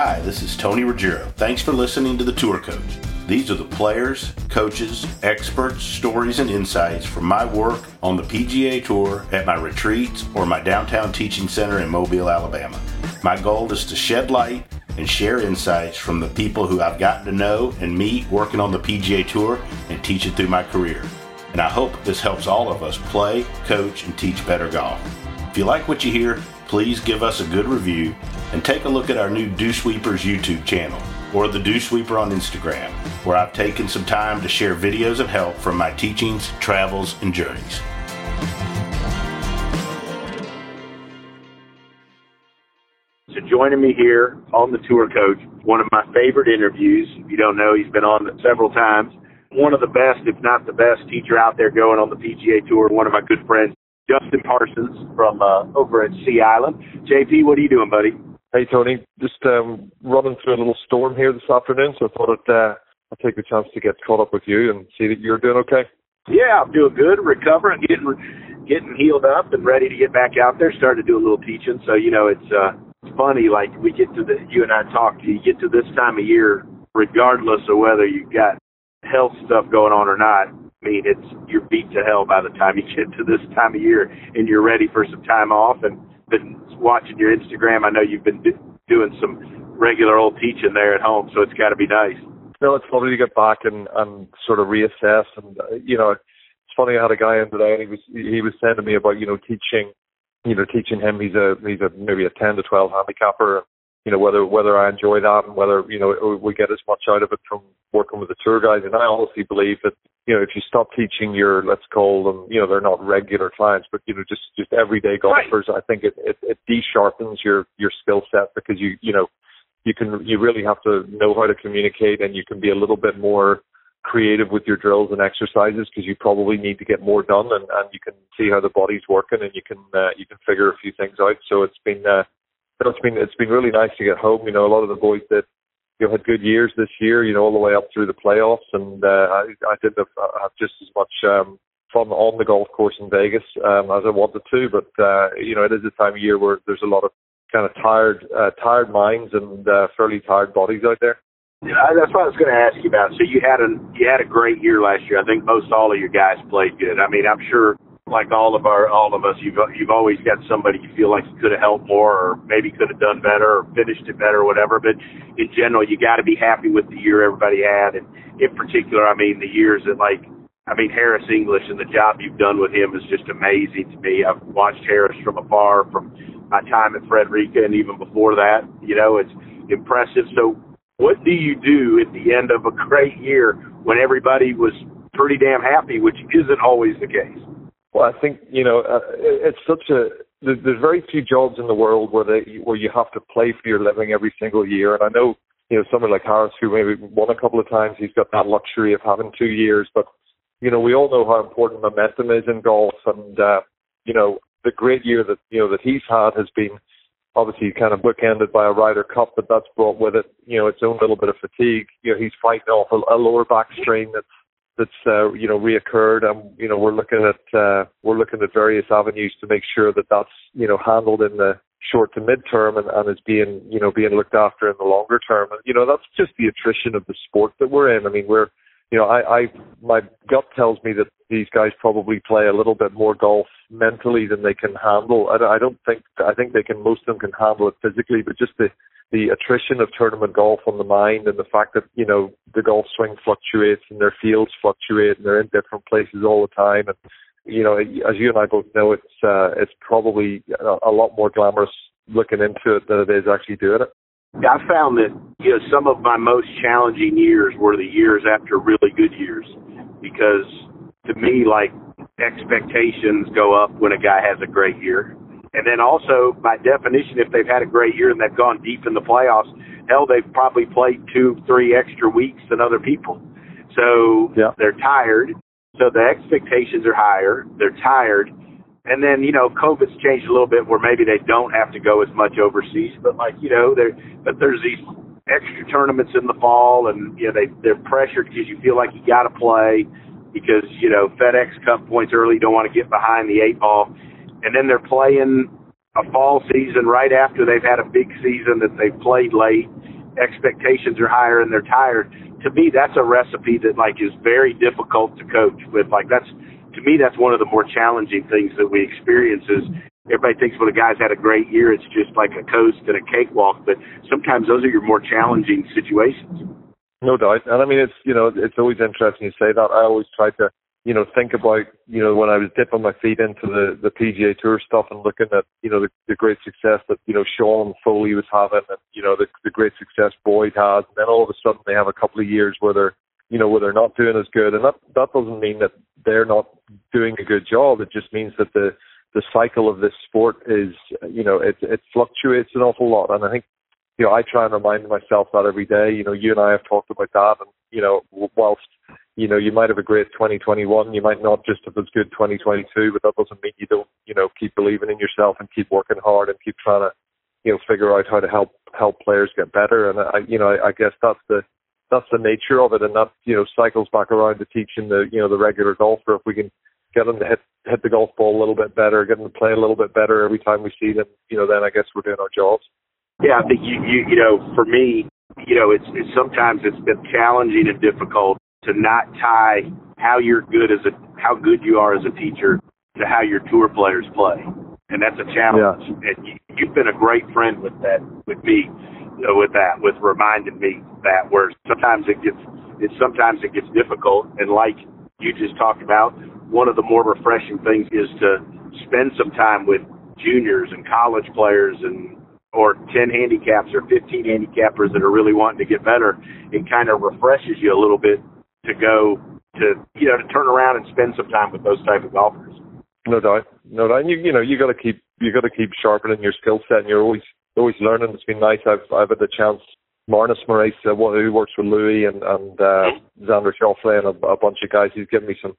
Hi, this is Tony Ruggiero. Thanks for listening to The Tour Coach. These are the players, coaches, experts, stories, and insights from my work on the PGA Tour at my retreats or my downtown teaching center in Mobile, Alabama. My goal is to shed light and share insights from the people who I've gotten to know and meet working on the PGA Tour and teach it through my career. And I hope this helps all of us play, coach, and teach better golf. If you like what you hear, please give us a good review and take a look at our new Dew Sweepers YouTube channel or the Dew Sweeper on Instagram, where I've taken some time to share videos of help from my teachings, travels, and journeys. So joining me here on the tour coach, one of my favorite interviews. If you don't know, he's been on several times. One of the best, if not the best, teacher out there going on the PGA Tour. One of my good friends, Justin Parsons from uh, over at Sea Island. JP, what are you doing, buddy? Hey Tony, just um, running through a little storm here this afternoon, so I thought I'd, uh, I'd take the chance to get caught up with you and see that you're doing okay. Yeah, I'm doing good, recovering, getting getting healed up and ready to get back out there. Starting to do a little teaching, so you know it's uh, it's funny. Like we get to the you and I talk. You get to this time of year, regardless of whether you've got health stuff going on or not. I mean, it's you're beat to hell by the time you get to this time of year, and you're ready for some time off. And been watching your Instagram. I know you've been do, doing some regular old teaching there at home, so it's got to be nice. No, it's lovely to get back and and sort of reassess. And uh, you know, it's funny. I had a guy in today, and he was he was saying to me about you know teaching, you know, teaching him. He's a he's a maybe a ten to twelve handicapper you know whether whether I enjoy that and whether you know we get as much out of it from working with the tour guides. And I honestly believe that you know if you stop teaching your let's call them you know they're not regular clients, but you know just just everyday golfers, right. I think it it, it de-sharpens your your skill set because you you know you can you really have to know how to communicate and you can be a little bit more creative with your drills and exercises because you probably need to get more done and, and you can see how the body's working and you can uh, you can figure a few things out. So it's been uh, but it's been it's been really nice to get home. You know, a lot of the boys that you know had good years this year. You know, all the way up through the playoffs, and uh, I I did have, have just as much um, fun on the golf course in Vegas um, as I wanted to. But uh, you know, it is a time of year where there's a lot of kind of tired uh, tired minds and uh, fairly tired bodies out there. Yeah, that's what I was going to ask you about. So you had a you had a great year last year. I think most all of your guys played good. I mean, I'm sure like all of our all of us, you've you've always got somebody you feel like you could have helped more, or maybe could have done better, or finished it better, or whatever. But in general, you got to be happy with the year everybody had, and in particular, I mean the years that like. I mean, Harris English and the job you've done with him is just amazing to me. I've watched Harris from afar from my time at Frederica and even before that. You know, it's impressive. So, what do you do at the end of a great year when everybody was pretty damn happy, which isn't always the case? Well, I think you know uh, it's such a there's, very few jobs in the world where they where you have to play for your living every single year. And I know you know someone like Harris who maybe won a couple of times, he's got that luxury of having two years. But you know we all know how important momentum is in golf, and uh, you know the great year that you know that he's had has been obviously kind of bookended by a Ryder Cup, but that's brought with it you know its own little bit of fatigue. You know he's fighting off a, a lower back strain that's that's uh, you know reoccurred, and you know we're looking at uh, we're looking at various avenues to make sure that that's you know handled in the short to mid term and, and is being you know being looked after in the longer term. And you know that's just the attrition of the sport that we're in. I mean we're you know I, I my gut tells me that these guys probably play a little bit more golf mentally than they can handle. I, I don't think I think they can most of them can handle it physically, but just the the attrition of tournament golf on the mind and the fact that, you know, the golf swing fluctuates and their fields fluctuate and they're in different places all the time. And, you know, as you and I both know, it's, uh, it's probably a, a lot more glamorous looking into it than it is actually doing it. I found that, you know, some of my most challenging years were the years after really good years because to me, like, expectations go up when a guy has a great year and then also, by definition, if they've had a great year and they've gone deep in the playoffs, hell, they've probably played two, three extra weeks than other people. So yeah. they're tired. So the expectations are higher. They're tired. And then, you know, COVID's changed a little bit where maybe they don't have to go as much overseas, but like, you know, there, but there's these extra tournaments in the fall and, you know, they, they're pressured because you feel like you got to play because, you know, FedEx Cup points early, you don't want to get behind the eight ball and then they're playing a fall season right after they've had a big season that they've played late, expectations are higher and they're tired. To me, that's a recipe that like is very difficult to coach with. Like that's to me, that's one of the more challenging things that we experience. Is everybody thinks when a guy's had a great year, it's just like a coast and a cakewalk, but sometimes those are your more challenging situations. No doubt, and I mean it's you know it's always interesting you say that. I always try to you know, think about, you know, when I was dipping my feet into the, the PGA Tour stuff and looking at, you know, the, the great success that, you know, Sean Foley was having and, you know, the, the great success Boyd has. And then all of a sudden they have a couple of years where they're, you know, where they're not doing as good. And that, that doesn't mean that they're not doing a good job. It just means that the, the cycle of this sport is, you know, it, it fluctuates an awful lot. And I think, you know, I try and remind myself that every day. You know, you and I have talked about that. And, you know, whilst you know, you might have a great 2021, you might not just have as good 2022, but that doesn't mean you don't, you know, keep believing in yourself and keep working hard and keep trying to, you know, figure out how to help help players get better. And I, you know, I, I guess that's the that's the nature of it, and that you know cycles back around to teaching the you know the regular golfer. If we can get them to hit hit the golf ball a little bit better, get them to play a little bit better every time we see them, you know, then I guess we're doing our jobs. Yeah, I think you you you know, for me, you know, it's, it's sometimes it's been challenging and difficult to not tie how you're good as a how good you are as a teacher to how your tour players play, and that's a challenge. Yeah. And you, you've been a great friend with that, with me, you with that, with reminding me that where sometimes it gets it sometimes it gets difficult, and like you just talked about, one of the more refreshing things is to spend some time with juniors and college players and or 10 handicaps or 15 handicappers that are really wanting to get better. It kind of refreshes you a little bit to go to you know to turn around and spend some time with those type of golfers. No doubt, no doubt. And you you know you got to keep you got to keep sharpening your skill set, and you're always always learning. It's been nice. I've I've had the chance. Marnus Moraes, uh, who works with Louis and and uh, Xander Schauffele and a, a bunch of guys, he's given me some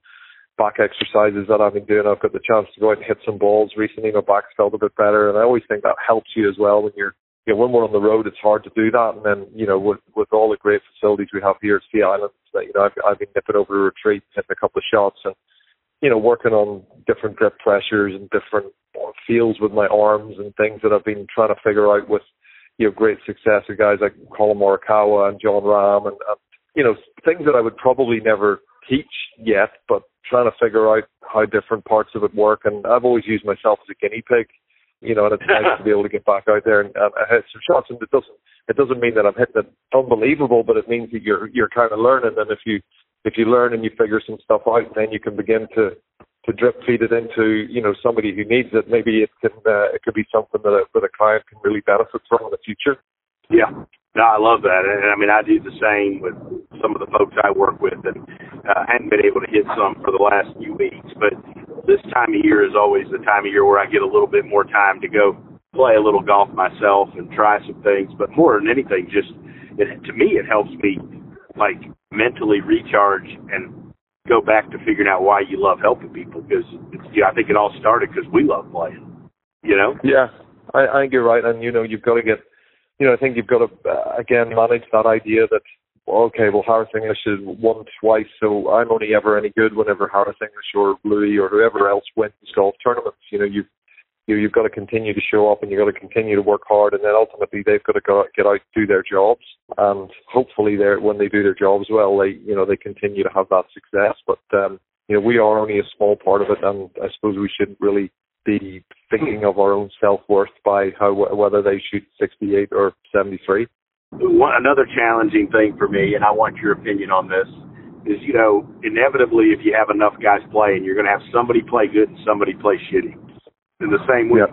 back exercises that I've been doing. I've got the chance to go out and hit some balls recently. My back's felt a bit better, and I always think that helps you as well when you're you know, when we're on the road, it's hard to do that. And then, you know, with with all the great facilities we have here at Sea Islands, that you know, I've I've been nipping over to retreat, hitting a couple of shots, and you know, working on different grip pressures and different feels with my arms and things that I've been trying to figure out with you know great success with guys like Collin Morikawa and Jon Rahm and, and you know things that I would probably never teach yet, but trying to figure out how different parts of it work. And I've always used myself as a guinea pig you know, and it's nice to be able to get back out there and, and hit some shots. And it doesn't it doesn't mean that I'm hitting it unbelievable, but it means that you're you're kind of learning. And if you if you learn and you figure some stuff out, then you can begin to to drip feed it into you know somebody who needs it. Maybe it can uh, it could be something that a, that a client can really benefit from in the future. Yeah, no, I love that, and I mean I do the same with some of the folks I work with, and uh, hadn't been able to hit some for the last few weeks, but this time of year is always the time of year where I get a little bit more time to go play a little golf myself and try some things. But more than anything, just it, to me, it helps me like mentally recharge and go back to figuring out why you love helping people because yeah, I think it all started because we love playing. You know? Yeah, I, I think you're right, and you know you've got to get, you know, I think you've got to uh, again manage that idea that okay, well, Harris English is won twice, so I'm only ever any good whenever Harris English or Louis or whoever else wins golf tournaments. You know, you've you, you've got to continue to show up and you've got to continue to work hard, and then ultimately they've got to go get out do their jobs, and hopefully they when they do their jobs well, they you know they continue to have that success. But um, you know, we are only a small part of it, and I suppose we shouldn't really be thinking of our own self worth by how whether they shoot 68 or 73 one, another challenging thing for me, and I want your opinion on this, is you know inevitably if you have enough guys playing, you're going to have somebody play good and somebody play shitty in the same way, yep.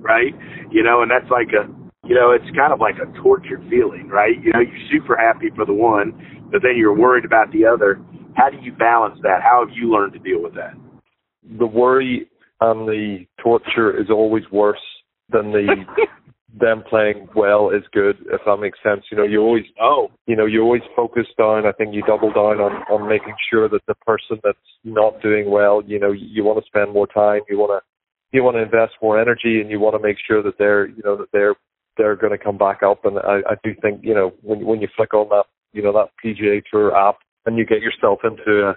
right? You know, and that's like a you know it's kind of like a tortured feeling, right? You know, you're super happy for the one, but then you're worried about the other. How do you balance that? How have you learned to deal with that? The worry and the torture is always worse than the them playing well is good, if that makes sense. You know, you always oh, you know, you always focus down. I think you double down on on making sure that the person that's not doing well, you know, you, you want to spend more time, you want to you want to invest more energy, and you want to make sure that they're you know that they're they're going to come back up. And I, I do think you know when when you flick on that you know that PGA Tour app and you get yourself into a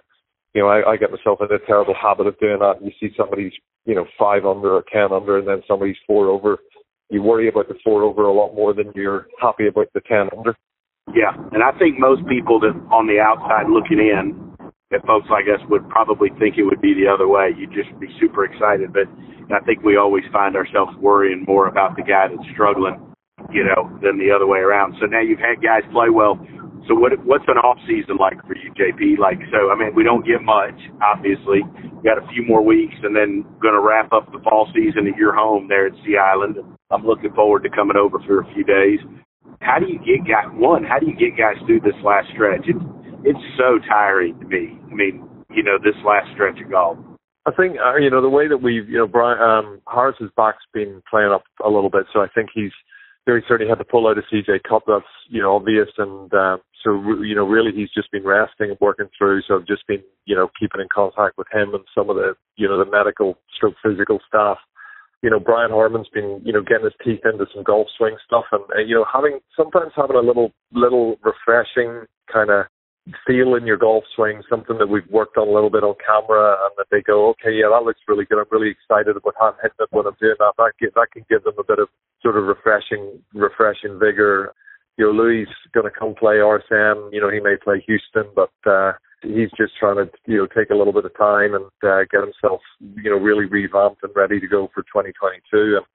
you know, I, I get myself in a terrible habit of doing that. You see somebody's, you know, five under or ten under, and then somebody's four over you worry about the four over a lot more than you're happy about the ten under. Yeah, and I think most people that on the outside looking in, that folks like us would probably think it would be the other way. You'd just be super excited, but I think we always find ourselves worrying more about the guy that's struggling, you know, than the other way around. So now you've had guys play well. So what what's an off season like for you, JP? Like so, I mean, we don't get much, obviously. We got a few more weeks, and then going to wrap up the fall season at your home there at Sea Island. I'm looking forward to coming over for a few days how do you get guys one? How do you get guys through this last stretch? It's it's so tiring to me. I mean, you know, this last stretch of golf. I think uh, you know the way that we've you know Brian um, Harris's back's been playing up a little bit, so I think he's very certainly had to pull out a CJ Cup. That's you know obvious, and uh, so you know really he's just been resting and working through. So I've just been you know keeping in contact with him and some of the you know the medical stroke physical staff you know, Brian Harman's been, you know, getting his teeth into some golf swing stuff and, uh, you know, having, sometimes having a little, little refreshing kind of feel in your golf swing, something that we've worked on a little bit on camera and that they go, okay, yeah, that looks really good. I'm really excited about how I'm hitting it when I'm doing that. That, that can give them a bit of sort of refreshing, refreshing vigor. You know, Louis going to come play RSM. You know, he may play Houston, but, uh, he's just trying to you know take a little bit of time and uh, get himself you know really revamped and ready to go for 2022. And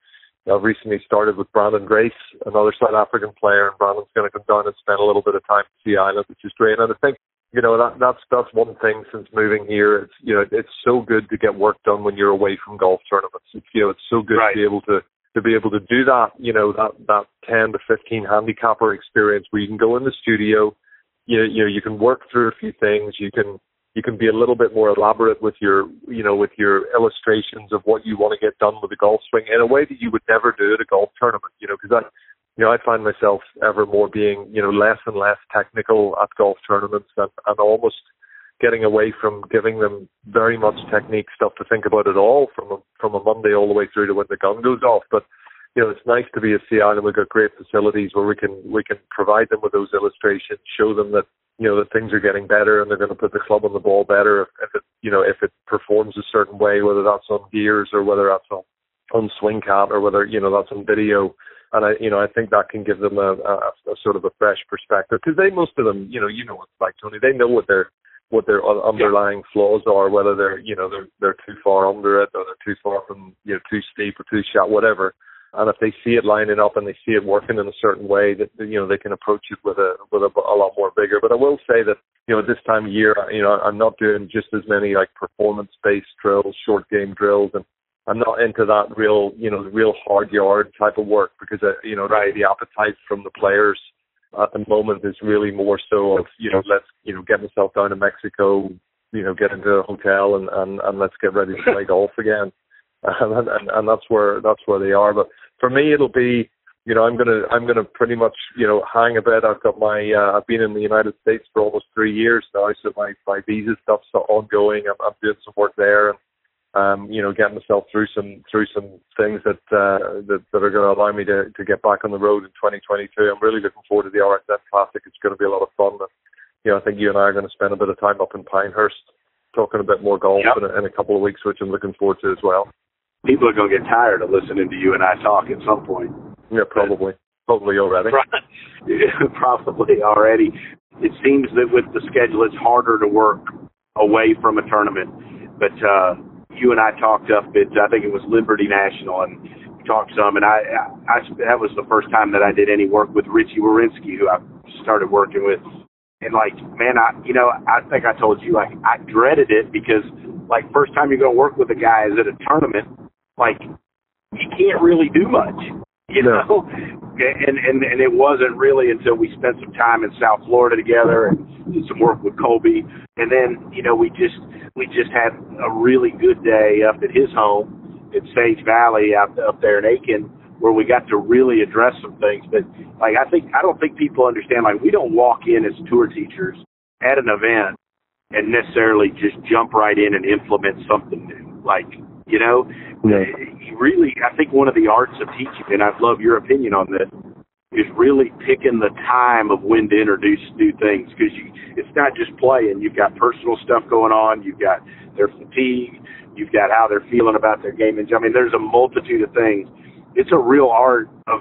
I've recently started with Branden Grace, another South African player, and Branden's going to come down and spend a little bit of time at Sea Island, which is great. And I think you know that that's that's one thing since moving here. It's you know it's so good to get work done when you're away from golf tournaments. It's, you know it's so good right. to be able to to be able to do that. You know that that 10 to 15 handicapper experience where you can go in the studio you you know you can work through a few things. You can you can be a little bit more elaborate with your you know with your illustrations of what you want to get done with the golf swing in a way that you would never do at a golf tournament. You know because I you know I find myself ever more being you know less and less technical at golf tournaments and, and almost getting away from giving them very much technique stuff to think about at all from a, from a Monday all the way through to when the gun goes off. But you know, it's nice to be a Sea Island. We've got great facilities where we can we can provide them with those illustrations, show them that you know that things are getting better and they're going to put the club on the ball better if, if it you know if it performs a certain way, whether that's on gears or whether that's on on swing cat or whether you know that's on video. And I, you know, I think that can give them a, a, a sort of a fresh perspective because they, most of them, you know, you know what it's like, Tony. They know what their what their underlying yeah. flaws are, whether they're, you know, they're they're too far under it or they're too far from, you know, too steep or too shallow, whatever and if they see it lining up and they see it working in a certain way, that you know they can approach it with a with a, a lot more vigor. But I will say that you know at this time of year, you know I'm not doing just as many like performance based drills, short game drills, and I'm not into that real you know the real hard yard type of work because uh, you know right. the appetite from the players at the moment is really more so of you know let's you know get myself down to Mexico, you know get into a hotel and and, and let's get ready to play golf again. And, and and that's where that's where they are. But for me, it'll be, you know, I'm gonna I'm gonna pretty much, you know, hang a bit. I've got my uh, I've been in the United States for almost three years now, so my my visa stuff's ongoing. I'm, I'm doing some work there and um, you know, getting myself through some through some things that uh, that, that are going to allow me to to get back on the road in 2022. I'm really looking forward to the RSM Classic. It's going to be a lot of fun. And, you know, I think you and I are going to spend a bit of time up in Pinehurst talking a bit more golf yep. in, a, in a couple of weeks, which I'm looking forward to as well people are going to get tired of listening to you and I talk at some point. Yeah, probably. Probably already. probably already. It seems that with the schedule, it's harder to work away from a tournament. But uh, you and I talked up at, I think it was Liberty National, and we talked some. And I, I, that was the first time that I did any work with Richy Werenski, who I started working with. And like, man, I, you know, I think I told you, like, I dreaded it because, like, first time you're to work with a guy is at a tournament like you can't really do much, you no. know. And and and it wasn't really until we spent some time in South Florida together and did some work with Colby, and then you know we just we just had a really good day up at his home at Sage Valley out up there in Aiken where we got to really address some things. But like I think I don't think people understand like we don't walk in as tour teachers at an event and necessarily just jump right in and implement something new. Like you know, yeah. really, I think one of the arts of teaching, and I'd love your opinion on this, is really picking the time of when to introduce new things because you, it's not just playing. You've got personal stuff going on. You've got their fatigue. You've got how they're feeling about their game. And I mean, there's a multitude of things. it's a real art of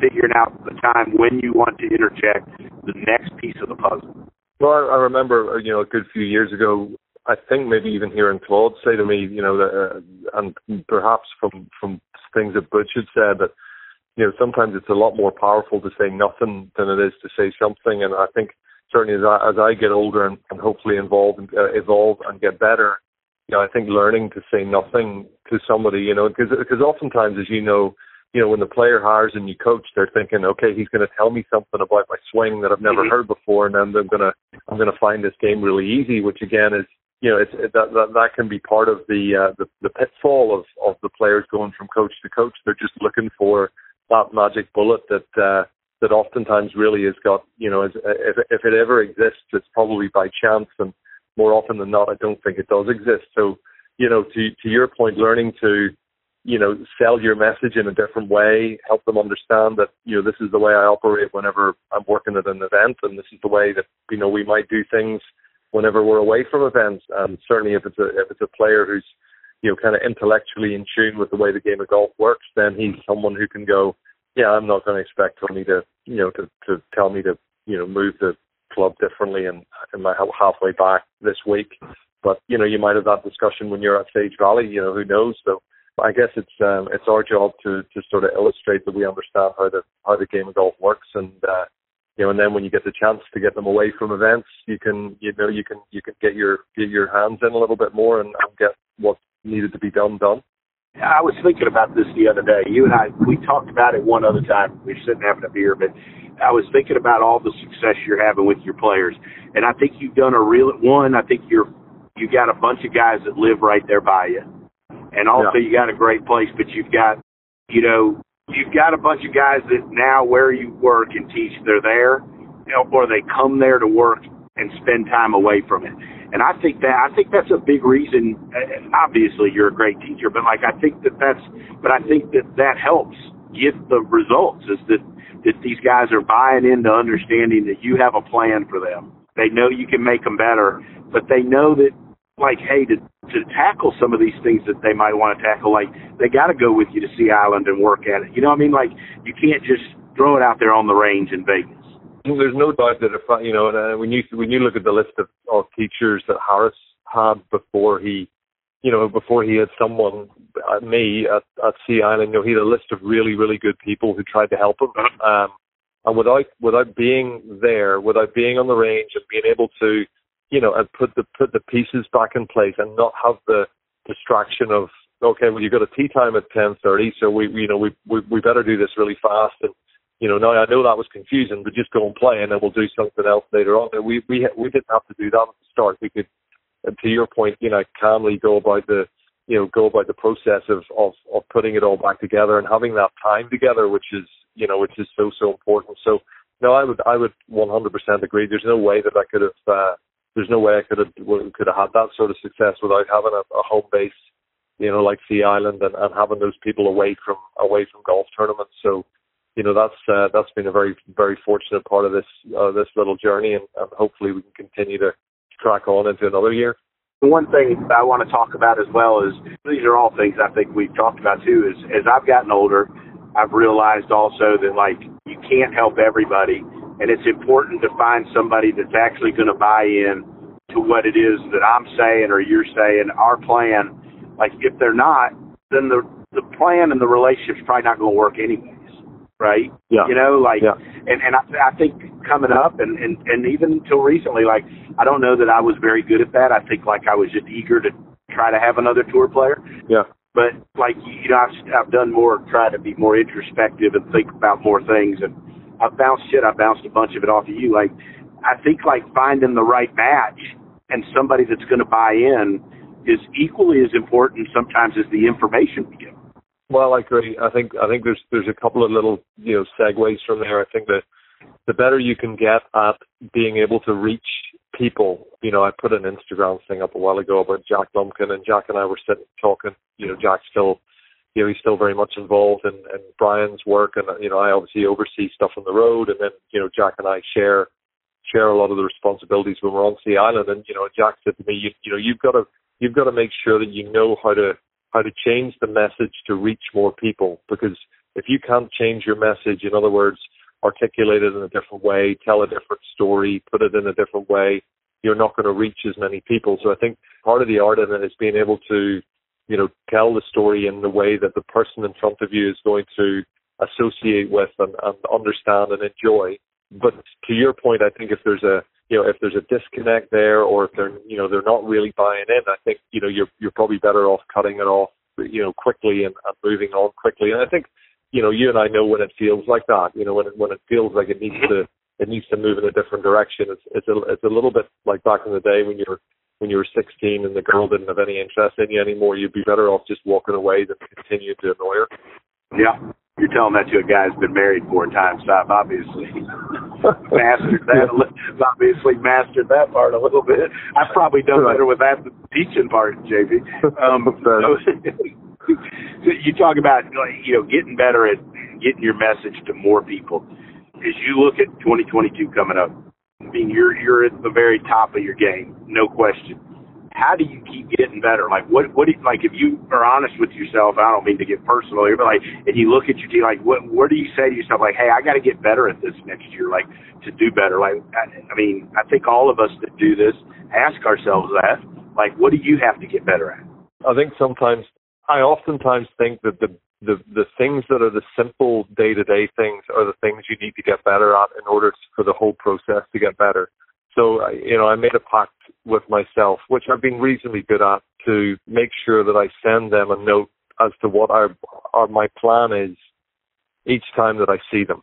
figuring out the time when you want to interject the next piece of the puzzle. Well, I, remember, you know, a good few years ago, I think maybe even hearing Claude say to me, you know, that, uh, and perhaps from from things that Butch had said that, you know, sometimes it's a lot more powerful to say nothing than it is to say something. And I think certainly as I, as I get older and, and hopefully involve and uh, evolve and get better, you know, I think learning to say nothing to somebody, you know, because because oftentimes, as you know, you know, when the player hires a new coach, they're thinking, okay, he's going to tell me something about my swing that I've never mm-hmm. heard before, and then I'm going to I'm going to find this game really easy, which again is you know, it's it, that, that that can be part of the uh, the the pitfall of of the players going from coach to coach. They're just looking for that magic bullet that uh, that oftentimes really has got you know, if if it ever exists, it's probably by chance, and more often than not, I don't think it does exist. So, you know, to to your point, learning to you know sell your message in a different way, help them understand that you know this is the way I operate whenever I'm working at an event, and this is the way that you know we might do things whenever we're away from events. And certainly, if it's a if it's a player who's you know kind of intellectually in tune with the way the game of golf works, then he's someone who can go, yeah, I'm not going to expect Tony to you know to to tell me to you know move the club differently and in my halfway back this week. But you know, you might have that discussion when you're at Sage Valley. You know, who knows? So I guess it's um, it's our job to to sort of illustrate that we understand how the how the game of golf works and uh, you know, and then when you get the chance to get them away from events, you can, you know, you can, you can get your, get your hands in a little bit more and, and get what needed to be done done. I was thinking about this the other day. You and I, we talked about it one other time. We were sitting having a beer, but I was thinking about all the success you're having with your players, and I think you've done a real one. I think you're, you got a bunch of guys that live right there by you, and also yeah. you got a great place. But you've got, you know, you've got a bunch of guys that now where you work and teach, they're there, or they come there to work and spend time away from it. And I think that I think that's a big reason. Uh, obviously, you're a great teacher, but like I think that that's, but I think that that helps get the results. Is that that these guys are buying into understanding that you have a plan for them. They know you can make them better, but they know that like, hey, to to tackle some of these things that they might want to tackle, like they got to go with you to Sea Island and work at it. You know what I mean? Like you can't just throw it out there on the range in Vegas. There's no doubt that if you know uh, when you when you look at the list of, of teachers that Harris had before he, you know, before he had someone uh, me at, at Sea Island, you know, he had a list of really really good people who tried to help him. Um, and without without being there, without being on the range and being able to you know, and put the put the pieces back in place and not have the distraction of okay, well you've got a tee time at ten thirty, so we you know we, we we better do this really fast and you know now I know that was confusing, but just go and play and then we'll do something else later on. And we we we didn't have to do that at the start. We could, to your point, you know, calmly go about the you know go about the process of of of putting it all back together and having that time together, which is you know which is so so important. So no, I would I would 100% agree. There's no way that I could have. Uh, there's no way I could have could have had that sort of success without having a, a home base, you know, like Sea Island and, and having those people away from away from golf tournaments. So, you know, that's uh, that's been a very very fortunate part of this uh, this little journey, and, and hopefully we can continue to track on into another year. The one thing I want to talk about as well is these are all things I think we've talked about too. Is as I've gotten older, I've realized also that like you can't help everybody and it's important to find somebody that's actually going to buy in to what it is that I'm saying or you're saying, our plan. Like if they're not, then the the plan and the relationship's probably not going to work anyways, right? Yeah. You know, like, yeah. and and I, I think coming up and and and even until recently, like I don't know that I was very good at that. I think like I was just eager to try to have another tour player. Yeah. But like you know, I've I've done more, try to be more introspective and think about more things and I bounced shit. I bounced a bunch of it off of you. Like, I think like finding the right match and somebody that's going to buy in is equally as important sometimes as the information we give. Well, I agree. I think I think there's there's a couple of little you know segues from there. I think that the better you can get at being able to reach people. You know, I put an Instagram thing up a while ago about Jack Lumpkin, and Jack and I were sitting talking. You know, Jack's still you know, he's still very much involved in, in Brian's work, and you know, I obviously oversee stuff on the road, and then you know, Jack and I share share a lot of the responsibilities when we're on Sea Island. And you know, Jack said to me, you, you know, you've got to you've got to make sure that you know how to how to change the message to reach more people because if you can't change your message, in other words, articulate it in a different way, tell a different story, put it in a different way, you're not going to reach as many people. So I think part of the art in it is being able to, you know, tell the story in the way that the person in front of you is going to associate with and, and understand and enjoy. But to your point, I think if there's a you know if there's a disconnect there, or if they're you know they're not really buying in, I think you know you're you're probably better off cutting it off you know quickly and, and moving on quickly. And I think you know you and I know when it feels like that. You know when it, when it feels like it needs to it needs to move in a different direction. It's it's a it's a little bit like back in the day when you're when you were 16 and the girl didn't have any interest in you anymore. You'd be better off just walking away than continuing to annoy her. Yeah, you're telling that to a guy who's been married four times. So I've obviously mastered that. obviously mastered that part a little bit. I've probably done better with that than the teaching part, JP. Um, so, so you talk about you know getting better at getting your message to more people. As you look at 2022 coming up, I mean you're you're at the very top of your game, no question how do you keep getting better? Like what what like if you are honest with yourself, I don't mean to get personal here, but like if you look at your team, like what what do you say to yourself? Like, hey, I got to get better at this next year, like to do better. Like I, I mean, I think all of us that do this ask ourselves that. Like, what do you have to get better at? I think sometimes I oftentimes think that the the the things that are the simple day to day things are the things you need to get better at in order for the whole process to get better. So, you know, I made a pact with myself, which I've been reasonably good at, to make sure that I send them a note as to what our, our my plan is each time that I see them.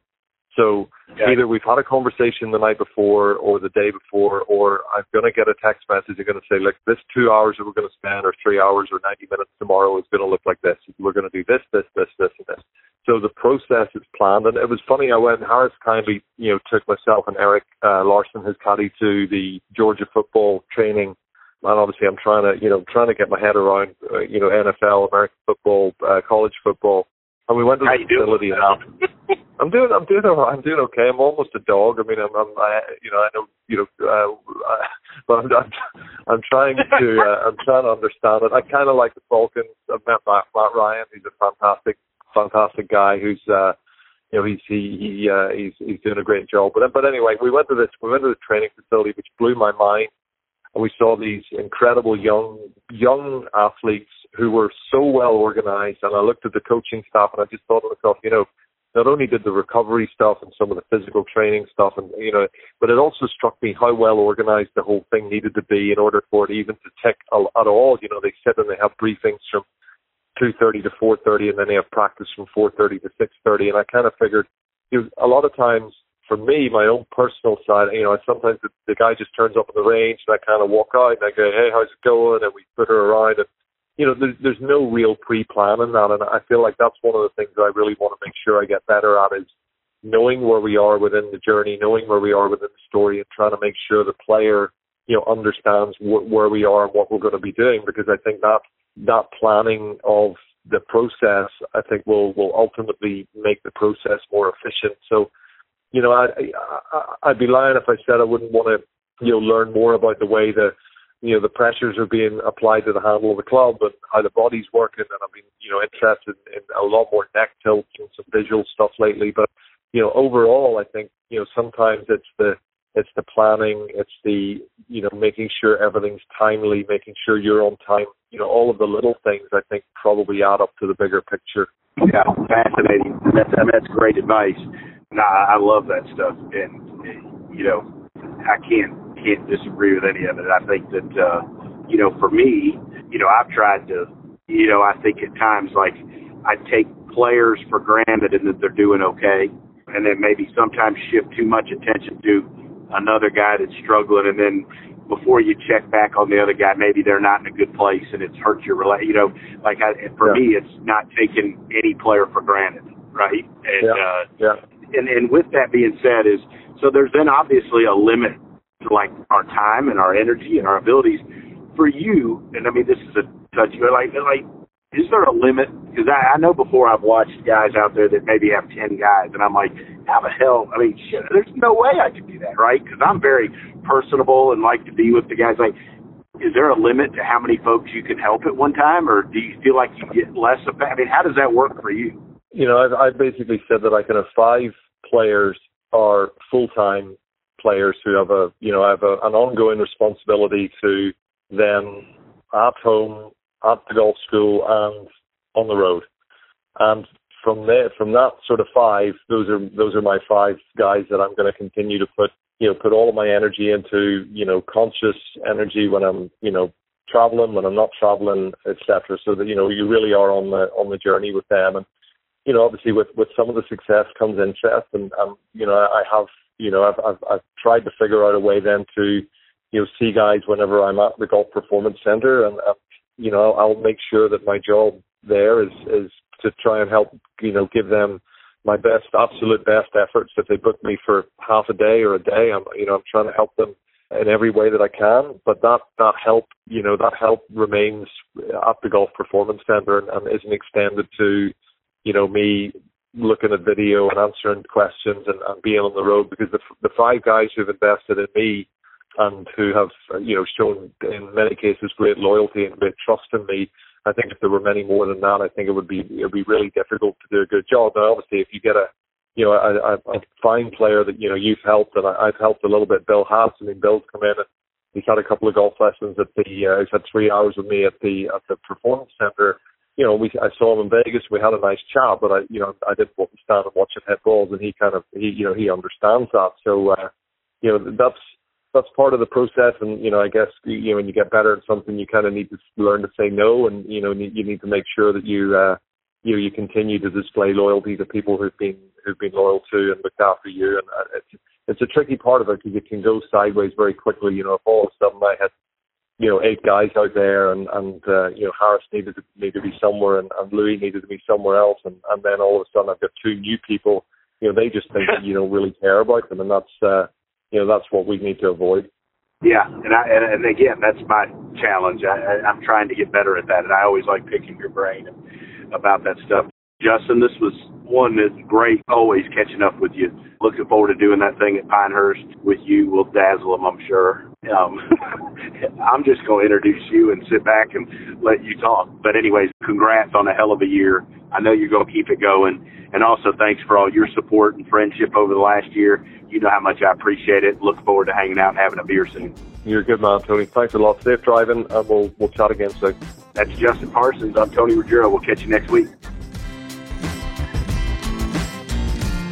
So okay. either we've had a conversation the night before or the day before, or I'm going to get a text message. I'm going to say, look, this two hours that we're going to spend, or three hours, or 90 minutes tomorrow is going to look like this. We're going to do this, this, this, this, and this. So the process is planned, and it was funny. I went. Harris kindly, you know, took myself and Eric uh, Larson, his caddy, to the Georgia football training and obviously I'm trying to, you know, trying to get my head around, uh, you know, NFL, American football, uh, college football, and we went to the facility and I'm doing, I'm doing, I'm doing okay. I'm almost a dog. I mean, I'm, I'm I, you know, I know, you know, uh, but I'm, I'm, I'm trying to, uh, I'm trying to understand it. I kind of like the Falcons. I've met Matt, Matt Ryan. He's a fantastic, fantastic guy who's, uh, you know, he's he, he uh, he's he's doing a great job. But but anyway, we went to this, we went to the training facility, which blew my mind and we saw these incredible young young athletes who were so well organized. And I looked at the coaching staff and I just thought to myself, you know, not only did the recovery stuff and some of the physical training stuff, and you know, but it also struck me how well organized the whole thing needed to be in order for it even to tick at all. You know, they sit and they have briefings from 2:30 to 4:30, and then they have practice from 4:30 to 6:30. And I kind of figured, you know, a lot of times for me, my own personal side, you know, sometimes the, the guy just turns up on the range and I kind of walk out and I go, hey, how's it going? And we put her around. And, you know, there's, there's no real pre-planning that. And I feel like that's one of the things that I really want to make sure I get better at is knowing where we are within the journey, knowing where we are within the story and trying to make sure the player, you know, understands wh- where we are and what we're going to be doing because I think that, that planning of the process, I think will, will ultimately make the process more efficient. So, you know, I'd, I, I'd be lying if I said I wouldn't want to, you know, learn more about the way the, you know, the pressures are being applied to the handle of the club and how the body's working. And I've been, you know, interested in, a lot more neck tilts and some visual stuff lately. But, you know, overall, I think, you know, sometimes it's the, it's the planning, it's the, you know, making sure everything's timely, making sure you're on time. You know, all of the little things I think probably add up to the bigger picture. Yeah, fascinating. That's that's great advice. No, I love that stuff, and you know, I can't can't disagree with any of it. I think that uh, you know, for me, you know, I've tried to, you know, I think at times like I take players for granted and that they're doing okay, and then maybe sometimes shift too much attention to another guy that's struggling, and then before you check back on the other guy, maybe they're not in a good place and it's hurt your relation. You know, like I, for yeah. me, it's not taking any player for granted, right? And yeah. Uh, yeah and and with that being said, is so there's then obviously a limit like our time and our energy and our abilities. For you, and I mean this is a touchy, like like is there a limit? Because I, I know before I've watched guys out there that maybe have ten guys, and I'm like, how the hell? I mean, shit, there's no way I could do that, right? Because I'm very personable and like to be with the guys. Like, is there a limit to how many folks you can help at one time, or do you feel like you get less of? I mean, how does that work for you? you know, I've, I've basically said that I can have five players are full time players who have a you know have a, an ongoing responsibility to them at home, at the golf school, and on the road. And from there, from that sort of five, those are those are my five guys that I'm going to continue to put you know put all of my energy into you know conscious energy when I'm you know traveling when I'm not traveling, etc. So that you know you really are on the on the journey with them and you know, obviously with, with some of the success comes interest and, um, you know, I have, you know, I've, I've, I've tried to figure out a way then to, you know, see guys whenever I'm at the Golf Performance Center and, uh, you know, I'll make sure that my job there is, is to try and help, you know, give them my best, absolute best efforts. If they book me for half a day or a day, I'm, you know, I'm trying to help them in every way that I can. But that, that help, you know, that help remains at the Golf Performance Center and, and isn't extended to, you know, me looking at video and answering questions and, and being on the road because the, the five guys who've invested in me and who have, you know, shown in many cases great loyalty and great trust in me. I think if there were many more than that, I think it would be it would be really difficult to do a good job. Now, obviously, if you get a you know a, a, fine player that you know you've helped, and I, I've helped a little bit. Bill Haas, I mean, Bill's come in and he's had a couple of golf lessons at the. Uh, he's had three hours with me at the at the performance center you know, we I saw him in Vegas. We had a nice chat, but I, you know, I didn't stand and watch him hit balls, and he kind of, he, you know, he understands that. So, uh, you know, that's that's part of the process, and you know, I guess you know, when you get better at something, you kind of need to learn to say no, and you know, you need to make sure that you, uh, you know, you continue to display loyalty to people who've been who've been loyal to and looked after you, and uh, it's it's a tricky part of it because it can go sideways very quickly. You know, if all of a sudden I had you know, eight guys out there, and and uh, you know Harris needed to, needed to be somewhere, and, and Louis needed to be somewhere else, and and then all of a sudden I've got two new people. You know, they just think that you don't really care about them, and that's uh, you know that's what we need to avoid. Yeah, and I and, and again that's my challenge. I, I, I'm trying to get better at that, and I always like picking your brain about that stuff. Justin, this was one that's great. Always catching up with you. Looking forward to doing that thing at Pinehurst with you. We'll dazzle them, I'm sure. Um, I'm just going to introduce you and sit back and let you talk. But anyways, congrats on a hell of a year. I know you're going to keep it going. And also thanks for all your support and friendship over the last year. You know how much I appreciate it. Look forward to hanging out and having a beer soon. You're a good man, Tony. Thanks a lot. Safe driving, and we'll we'll chat again soon. That's Justin Parsons. I'm Tony Ruggiero. We'll catch you next week.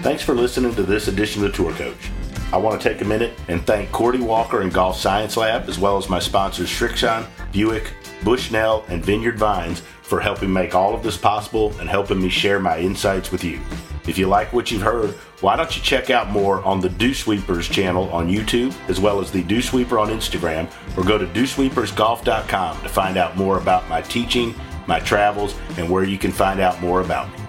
Thanks for listening to this edition of the Tour Coach. I want to take a minute and thank Cordie Walker and Golf Science Lab, as well as my sponsors Srixon, Buick, Bushnell, and Vineyard Vines for helping make all of this possible and helping me share my insights with you. If you like what you've heard, why don't you check out more on the Dew Sweepers channel on YouTube, as well as the Dew Sweeper on Instagram, or go to dewsweepersgolf.com to find out more about my teaching, my travels, and where you can find out more about me.